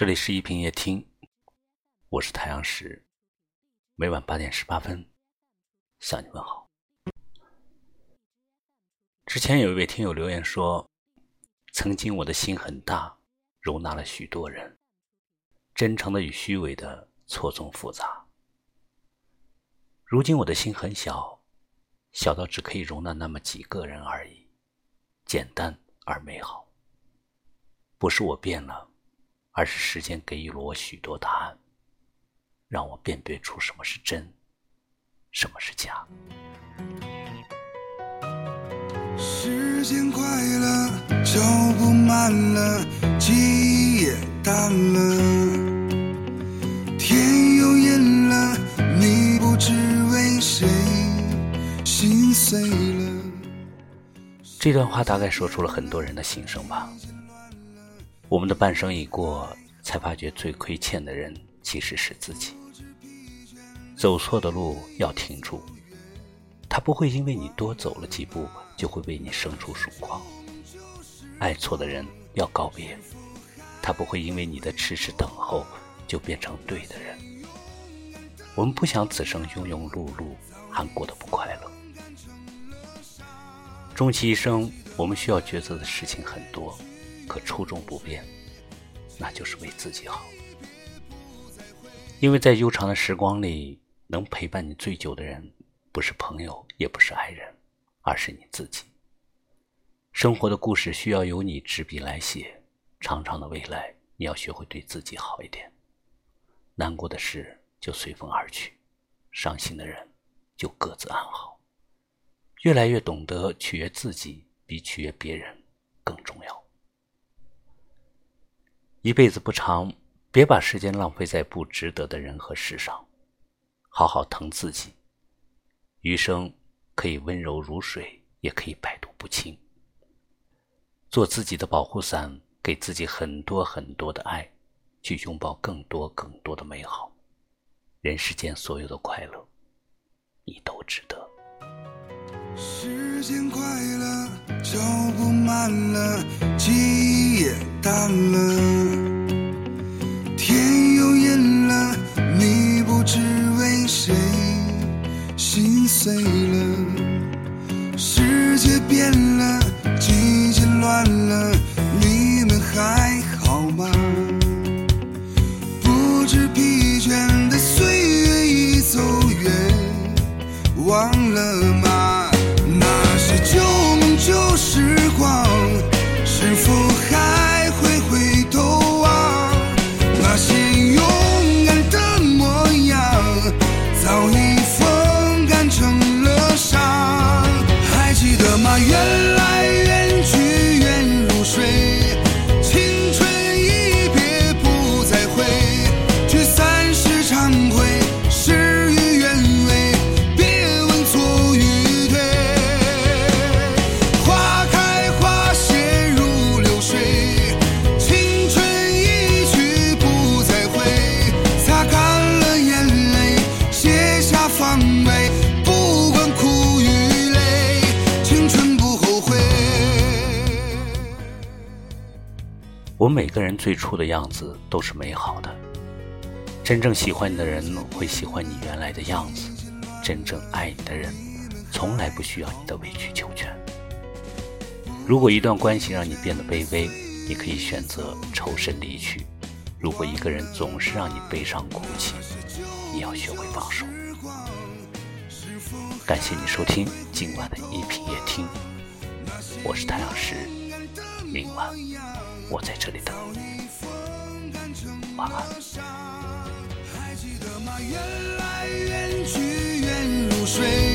这里是一品夜听，我是太阳石，每晚八点十八分向你问好。之前有一位听友留言说：“曾经我的心很大，容纳了许多人，真诚的与虚伪的错综复杂。如今我的心很小，小到只可以容纳那么几个人而已，简单而美好。不是我变了。”而是时间给予了我许多答案，让我辨别出什么是真，什么是假。时间快了，脚步慢了，记忆也淡了，天又阴了，你不知为谁心碎了。这段话大概说出了很多人的心声吧。我们的半生已过，才发觉最亏欠的人其实是自己。走错的路要停住，他不会因为你多走了几步就会为你生出曙光。爱错的人要告别，他不会因为你的迟迟等候就变成对的人。我们不想此生庸庸碌碌，还过得不快乐。终其一生，我们需要抉择的事情很多。可初衷不变，那就是为自己好。因为在悠长的时光里，能陪伴你最久的人，不是朋友，也不是爱人，而是你自己。生活的故事需要由你执笔来写，长长的未来，你要学会对自己好一点。难过的事就随风而去，伤心的人就各自安好。越来越懂得取悦自己，比取悦别人更重要。一辈子不长，别把时间浪费在不值得的人和事上，好好疼自己。余生可以温柔如水，也可以百毒不侵。做自己的保护伞，给自己很多很多的爱，去拥抱更多更多的美好。人世间所有的快乐，你都值得。时间快了，脚步慢了，记忆淡了。天又阴了你不知为谁心碎了。世界变了季节乱了。们每个人最初的样子都是美好的，真正喜欢你的人会喜欢你原来的样子，真正爱你的人从来不需要你的委曲求全。如果一段关系让你变得卑微，你可以选择抽身离去；如果一个人总是让你悲伤哭泣，你要学会放手。感谢你收听今晚的一品夜听，我是太阳石，明晚。我在这里等你。风干成了沙，还记得吗？缘来缘去，缘如水。